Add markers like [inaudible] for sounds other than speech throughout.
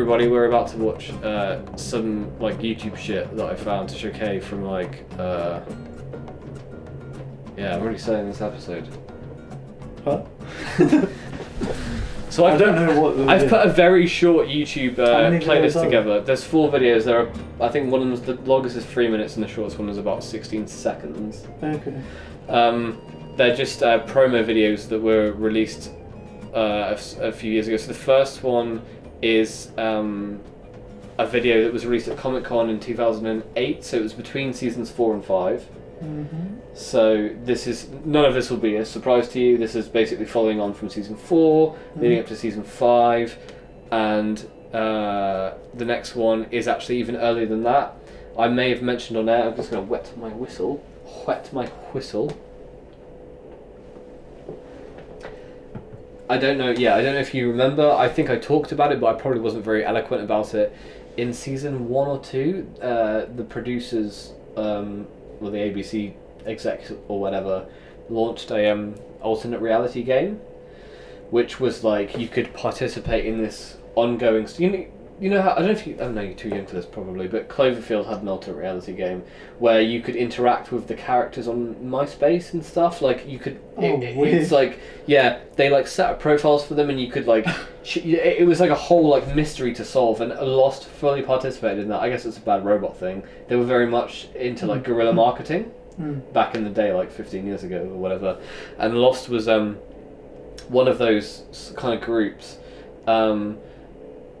Everybody, we're about to watch uh, some like YouTube shit that I found to showcase from like uh Yeah, I'm really saying this episode. Huh? [laughs] So I I've don't know what. the- I've put a very short YouTube uh, playlist together. There's four videos. There are, I think one of them, the longest is three minutes and the shortest one is about 16 seconds. Okay. Um, they're just uh, promo videos that were released uh, a few years ago. So the first one is um, a video that was released at Comic Con in 2008. So it was between seasons four and five. Mm-hmm. So this is none of this will be a surprise to you. This is basically following on from season four, leading Mhm. up to season five, and uh, the next one is actually even earlier than that. I may have mentioned on air. I'm just going to wet my whistle. Wet my whistle. I don't know. Yeah, I don't know if you remember. I think I talked about it, but I probably wasn't very eloquent about it. In season one or two, uh, the producers, um, well, the ABC execs or whatever, launched a um, alternate reality game, which was like you could participate in this ongoing. You know, you know how I don't know if you. I don't know you're too young for this probably, but Cloverfield had an alternate reality game where you could interact with the characters on MySpace and stuff. Like you could. Oh, it- it- it's like yeah, they like set up profiles for them, and you could like. [laughs] sh- it it was like a whole like mystery to solve, and Lost fully participated in that. I guess it's a bad robot thing. They were very much into like guerrilla marketing Mm. back in the day, like 15 years ago or whatever. And Lost was um, one of those kind of groups. Um,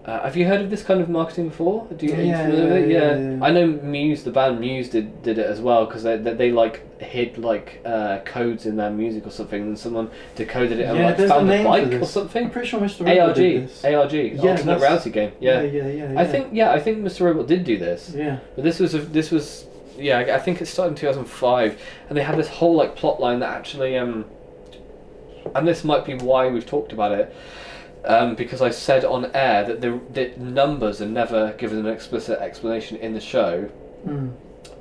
uh, have you heard of this kind of marketing before? Do you, are you Yeah, with it? yeah, Yeah. yeah, yeah. I know Muse, the band Muse, did did it as well because they, they they like hid like uh, codes in their music or something, and someone decoded it and Yeah, like a found a name bike or this. I'm something. pretty sure Mr. Robot did ARG, this. ARG, Yeah, that's- reality game. Yeah, Yeah. yeah, yeah. I think yeah, I think Mr. Robot did do this. Yeah. But this was a, this was yeah, I I think it started in two thousand five, and they had this whole like plot line that actually um, and this might be why we've talked about it, um, because I said on air that the the numbers are never given an explicit explanation in the show, Mm.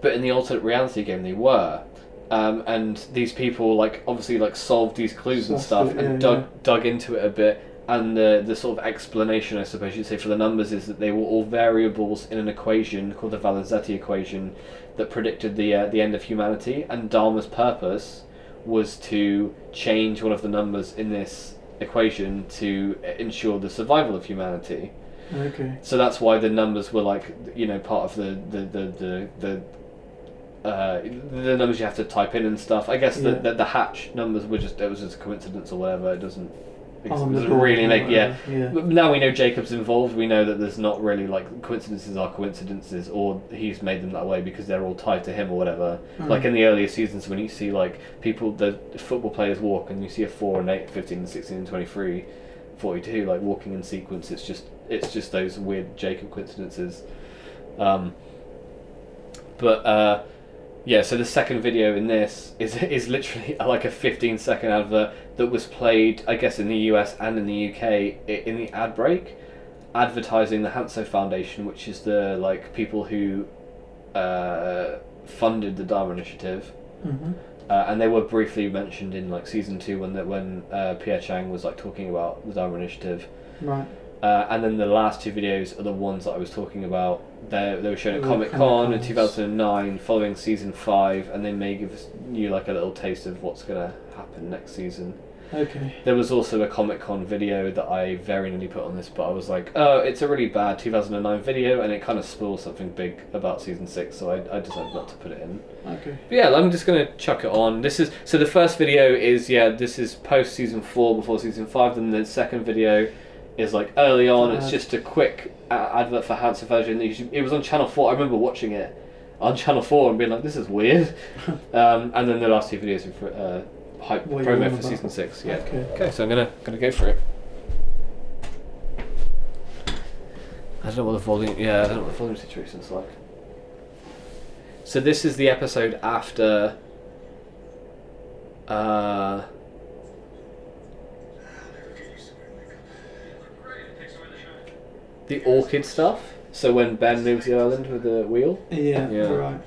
but in the alternate reality game they were. Um, and these people like obviously like solved these clues and stuff it, and dug yeah. dug into it a bit and the the sort of explanation I suppose you'd say for the numbers is that they were all variables in an equation called the Valenzetti equation that predicted the uh, the end of humanity and Dharma's purpose was to change one of the numbers in this equation to ensure the survival of humanity. Okay. So that's why the numbers were like, you know, part of the the the the, the uh, the numbers you have to type in and stuff. I guess the, Yeah. the the hatch numbers were just it was just a coincidence or whatever. It doesn't it On the doesn't really make yeah. Yeah. Now we know Jacob's involved. We know that there's not really like coincidences are coincidences, or he's made them that way because they're all tied to him or whatever. Mm. Like in the earlier seasons, when you see like people, the football players walk, and you see a four and eight, 15 and 16 and 23, 42, like walking in sequence. It's just it's just those weird Jacob coincidences. Um, but uh, yeah, so the second video in this is [laughs] is literally like a 15 second advert that was played, I guess, in the US and in the UK in the ad break, advertising the Hanso Foundation, which is the like people who uh, funded the Dharma Initiative. hmm Uh, and they were briefly mentioned in like season two when that when uh, Pierre Chang was like talking about the Dharma Initiative. Right. Uh, and then the last two videos are the ones that I was talking about. They, they were shown at Comic Con in 2009, following season five, and they may give you like a little taste of what's gonna happen next season. Okay. There was also a Comic Con video that I very nearly put on this, but I was like, oh, it's a really bad 2009 video, and it kind of spoils something big about season six, so I, I decided not to put it in. Okay. But yeah, I'm just gonna chuck it on. This is so the first video is yeah, this is post season four before season five. Then the second video is like early on. It's Uh, just a quick a- advert for Hanso version. It was on Channel Four. I remember watching it on Channel Four and being like, this is weird. [laughs] um, and then the last two videos are for uh, hype What promo for about? season six. Yeah. Okay. Okay, so I'm gonna gonna go for it. I don't know what the volume. Yeah, I don't know what the volume situation's like. So this is the episode after. Uh, the orchid stuff. So when Ben moves the island with the wheel. Yeah. Yeah. Right.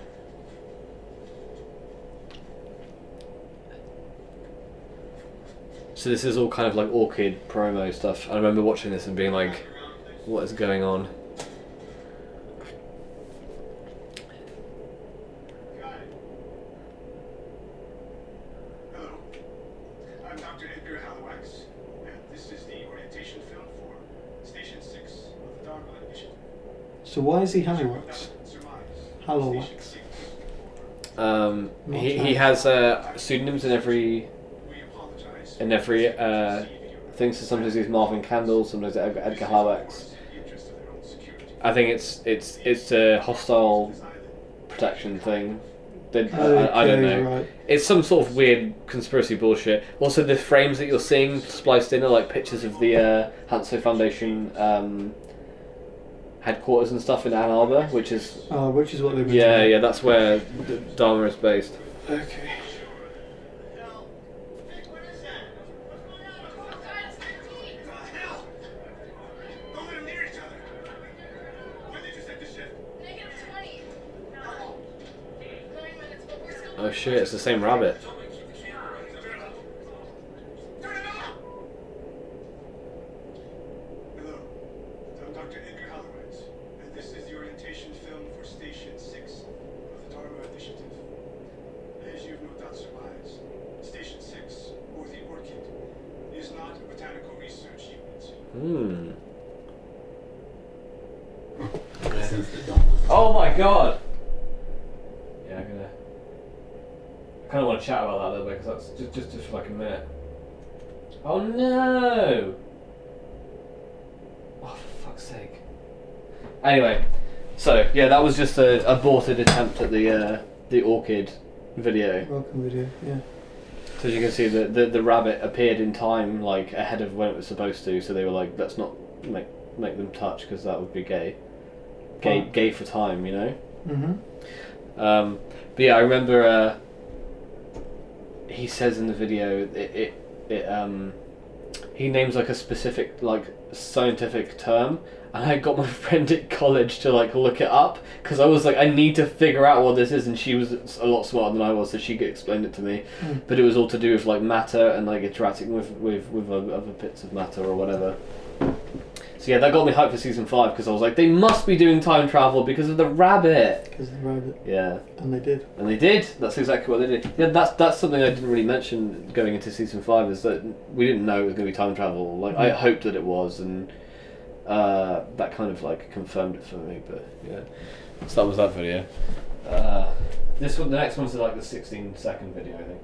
So this is all kind of like orchid promo stuff. I remember watching this and being like, What is going on? Hello. I'm Dr. Edgar Halliwax, and this is the orientation film for Station 6 of the Dharma Initiative. So why is he Halliwax? surmise, Halliwax. Station 6 Um, he, he has uh, pseudonyms in every in every uh, thing. So sometimes he's Marvin Candle, sometimes Edgar, Edgar Halliwax. In the interest of their own security. I think it's it's it's a hostile protection thing. They, I, I- I don't know. Right. It's some sort of weird conspiracy bullshit. Also, the frames that you're seeing spliced in are like pictures of the uh, Hanso Foundation um, headquarters and stuff in Ann Arbor, which is Oh, which is what they've been yeah, doing. yeah, that's where D- Dharma is based. Okay. Don't let them near each other. When did you set the shift? Oh shit, it's the same rabbit. Turn it off! Hello. I'm Dr. Edgar Halliwax, and this is the orientation film for Station 6 of the Dharma Initiative. As you've no doubt surmised, Station 6, or the Orchid, is not a botanical research unit. Hmm. Since the dawn of Oh my god! Yeah, I'm gonna. I kind of want to chat about that a little bit because that's just, just just for like a minute. Oh no! Oh, for fuck's sake. Anyway, so yeah, that was just a aborted attempt at the uh, the orchid video. Welcome video. Yeah. So as you can see, the, the the rabbit appeared in time, like ahead of when it was supposed to. So they were like, let's not make make them touch because that would be gay. Gay, gay for time, you know. Mhm. Um, but yeah, I remember uh, he says in the video it, it it um he names like a specific like scientific term, and I got my [laughs] friend at college to like look it up because I was like I need to figure out what this is, and she was a lot smarter than I was, so she could explain it to me. Mm. But it was all to do with like matter and like interacting with with with other bits of matter or whatever. So yeah, that got me hyped for season five because I was like, they must be doing time travel because of the rabbit. Because of the rabbit. Yeah. And they did. And they did. That's exactly what they did. Yeah, that's that's something I didn't really mention going into season five is that we didn't know it was going to be time travel. Like I Mhm. hoped that it was, and uh, that kind of like confirmed it for me. But yeah, so that was that video. Uh, this one, the next one's like the 16 second video, I think.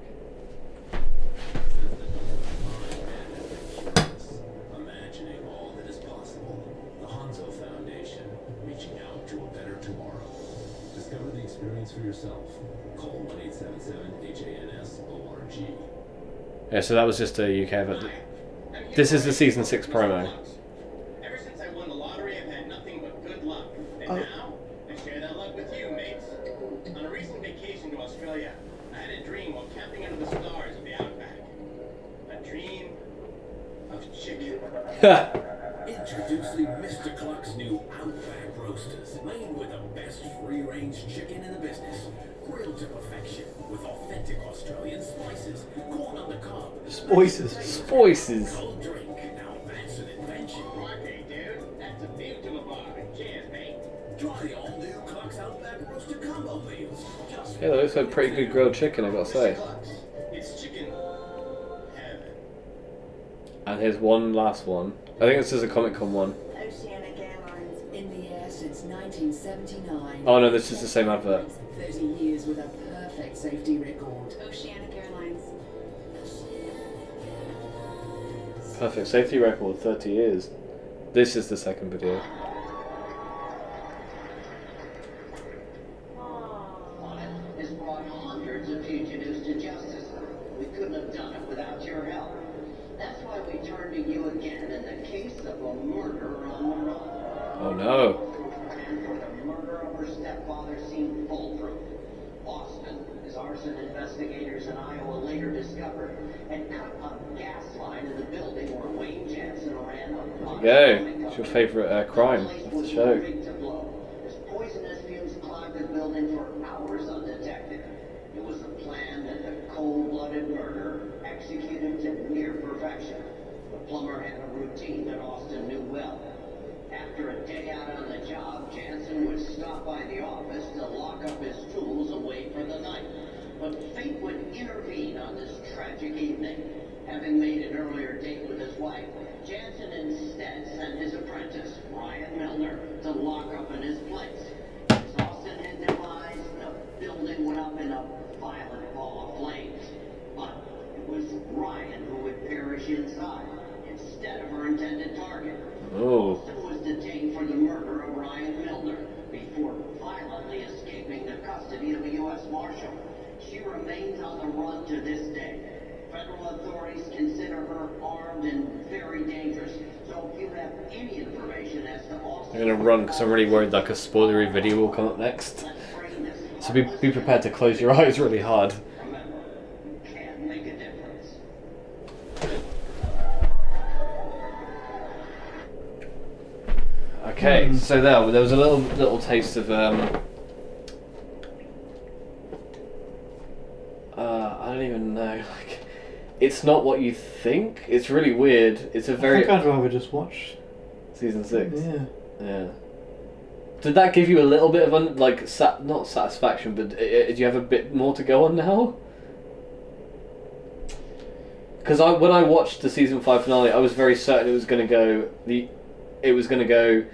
Imagining all that is possible. The Hanso Foundation, reaching out to a better tomorrow. Discover the experience for yourself. Call 1-877-HANS-ORG. Yeah, so that was just a UK event. This is the season six promo. Ever since I won the lottery, I've had nothing but good luck. And Oh. now, I share that luck with you, mates. On a recent vacation to Australia, I had a dream while camping under the stars of the outback. A dream of chicken. Introducing Mr. Cluck's new Outback Roasters, made with the best free-range chicken in the business. Grilled to perfection with authentic Australian spices, corn on the cob, Voices. Voices. cold drink. Now that's an invention. Okay, dude, that's a view to a bar. Cheers, mate. Try the all-new Cluck's Outback Roaster combo meals. Just Yeah, that looks like pretty good grilled chicken, I gotta say. And here's one last one. I think this is a Comic Con one. Oceanic Airlines in the air since 1979. Oh no, this is the same advert. 30 years with a perfect safety record. Oceanic Airlines. Perfect safety record, 30 years. This is the second video. has brought hundreds of fugitives to justice. We couldn't have done it without your help. That's why we turn to you again in the case of a murder on the run. Oh no. And for the murder of her stepfather seemed foolproof. Austen, as arson investigators in Iowa later discovered, had cut a gas line in the building where Wayne Janssen ran a There you go. It's your favourite uh, crime of the show. Big to blow. As poisonous fumes clogged the building for hours undetected. It was a planned and a cold-blooded murder executed perfection. The plumber had a routine that Austen knew well. After a day out on the job, Janssen would stop by the office to lock up his tools away for the night. But fate would intervene on this tragic evening. Having made an earlier date with his wife, Janssen instead sent his apprentice, Ryan Milner, to lock up in his place. As Austen had devised, the building went up in a violent ball of flames. Inside, instead of her intended target. Oh. Austen was detained for the murder of Ryan Milner before violently escaping the custody of a U.S. Marshal. She remains on the run to this day. Federal authorities consider her armed and very dangerous. So if you have any information as to Austen, I'm gonna run because I'm really worried like a spoilery video will come up next. let's bring this. So be, be prepared to close your [laughs] eyes really hard. Remember, you can make a difference. Okay, so there, there was a little little taste of um. Uh, I don't even know. [laughs] Like, it's not what you think. It's really weird. It's a very I think I'd rather just watch. season six. Yeah. Yeah. Did that give you a little bit of un- like sat not satisfaction, but uh, uh, do you have a bit more to go on now? Because I when I watched the season five finale, I was very certain it was going to go the, it was going to go,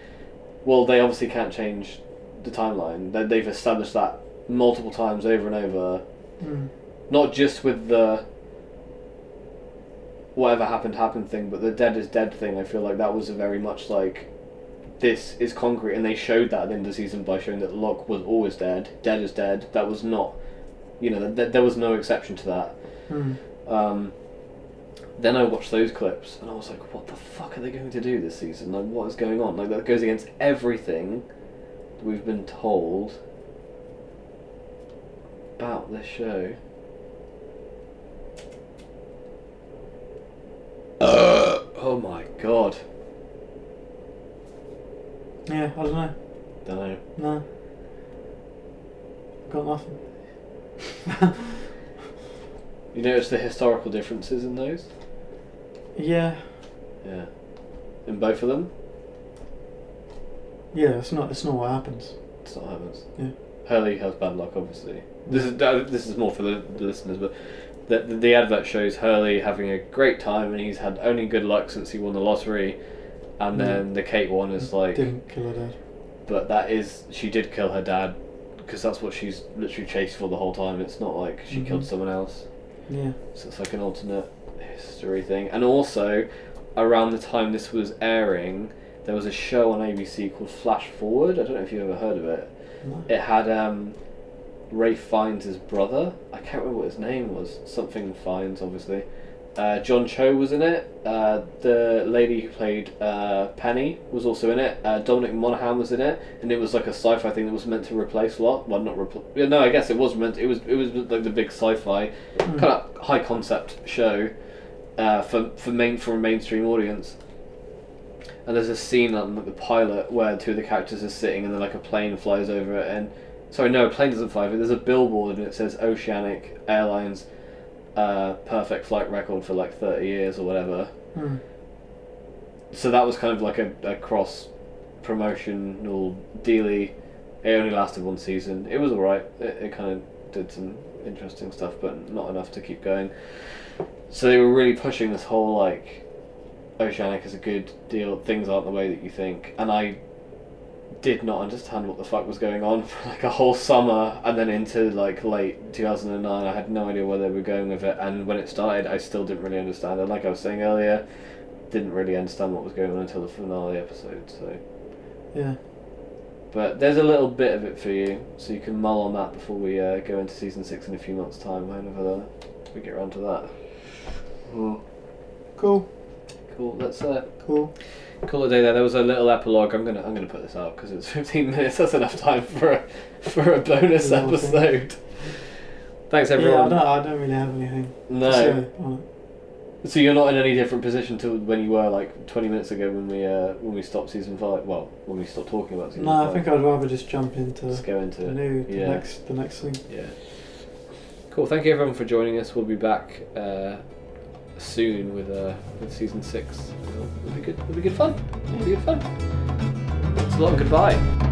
well they obviously can't change, the timeline. They they've established that multiple times over and over, Mm. not just with the. Whatever happened happened thing, but the dead is dead thing. I feel like that was a very much like this is concrete, and they showed that at the end of the season by showing that Locke was always dead. Dead is dead. That was not, you know, th- there was no exception to that. Mm. Um, then I watched those clips, and I was like, "What the fuck are they going to do this season? Like, what is going on? Like, that goes against everything that we've been told about this show." Uh. oh my god! Yeah, I don't know. Don't know. No. Got nothing. [laughs] You notice the historical differences in those? yeah. Yeah. In both of them? Yeah, it's not. It's not what happens. It's not what happens. Yeah. Hurley has bad luck, obviously. This is uh, this is more for the, the listeners, but the, the the advert shows Hurley having a great time, and he's had only good luck since he won the lottery. And Mm. then the Kate one is like, Didn't kill her dad. but that is she did kill her dad, because that's what she's literally chased for the whole time. It's not like she Mhm. killed someone else. Yeah. So it's like an alternate history thing. And also, around the time this was airing, there was a show on ABC called Flash Forward. I don't know if you've ever heard of it. No. It had um, Ralph Fiennes' brother. I can't remember what his name was. Something Fiennes, obviously. Uh, John Cho was in it. Uh, the lady who played uh, Penny was also in it. Uh, Dominic Monaghan was in it, and it was like a sci-fi thing that was meant to replace a lot. Well, not replace. Yeah, no, I guess it was meant. It was. It was like the big sci-fi Mm. kind of high concept show uh, for for main for a mainstream audience. And there's a scene on like, the pilot where two of the characters are sitting and then like a plane flies over it and sorry no a plane doesn't fly over. There's a billboard and it says Oceanic Airlines uh, perfect flight record for like 30 years or whatever. Mm. So that was kind of like a, a cross promotional dealy. It only lasted one season. It was alright. It, it kind of did some interesting stuff, but not enough to keep going. So they were really pushing this whole like Oceanic is a good deal. Things aren't the way that you think, and I did not understand what the fuck was going on [laughs] for like a whole summer, and then into like late 2009. I had no idea where they were going with it, and when it started, I still didn't really understand. And like I was saying earlier, didn't really understand what was going on until the finale episode. So. Yeah. But there's a little bit of it for you, so you can mull on that before we uh, go into season six in a few months' time. Whenever we get around to that. Mm. Cool. Cool. Let's uh, Cool. Call it a day there. There was a little epilogue. I'm gonna I'm gonna put this out because it's [laughs] 15 minutes. That's enough time for a for a bonus A little thing. episode. Thanks Yeah, I everyone. don't. I don't really have anything. no. say on it. So you're not in any different position to when you were like 20 minutes ago when we uh, when we stopped season five. Well, when we stopped talking about season No, five. I think I'd rather just jump into Just go into the new, the yeah. next, the next thing. Yeah. Cool. Thank you everyone for joining us. We'll be back uh, soon with uh, with season six. It'll, be good. It'll be good fun. It'll be good fun. It's a lot. of Goodbye.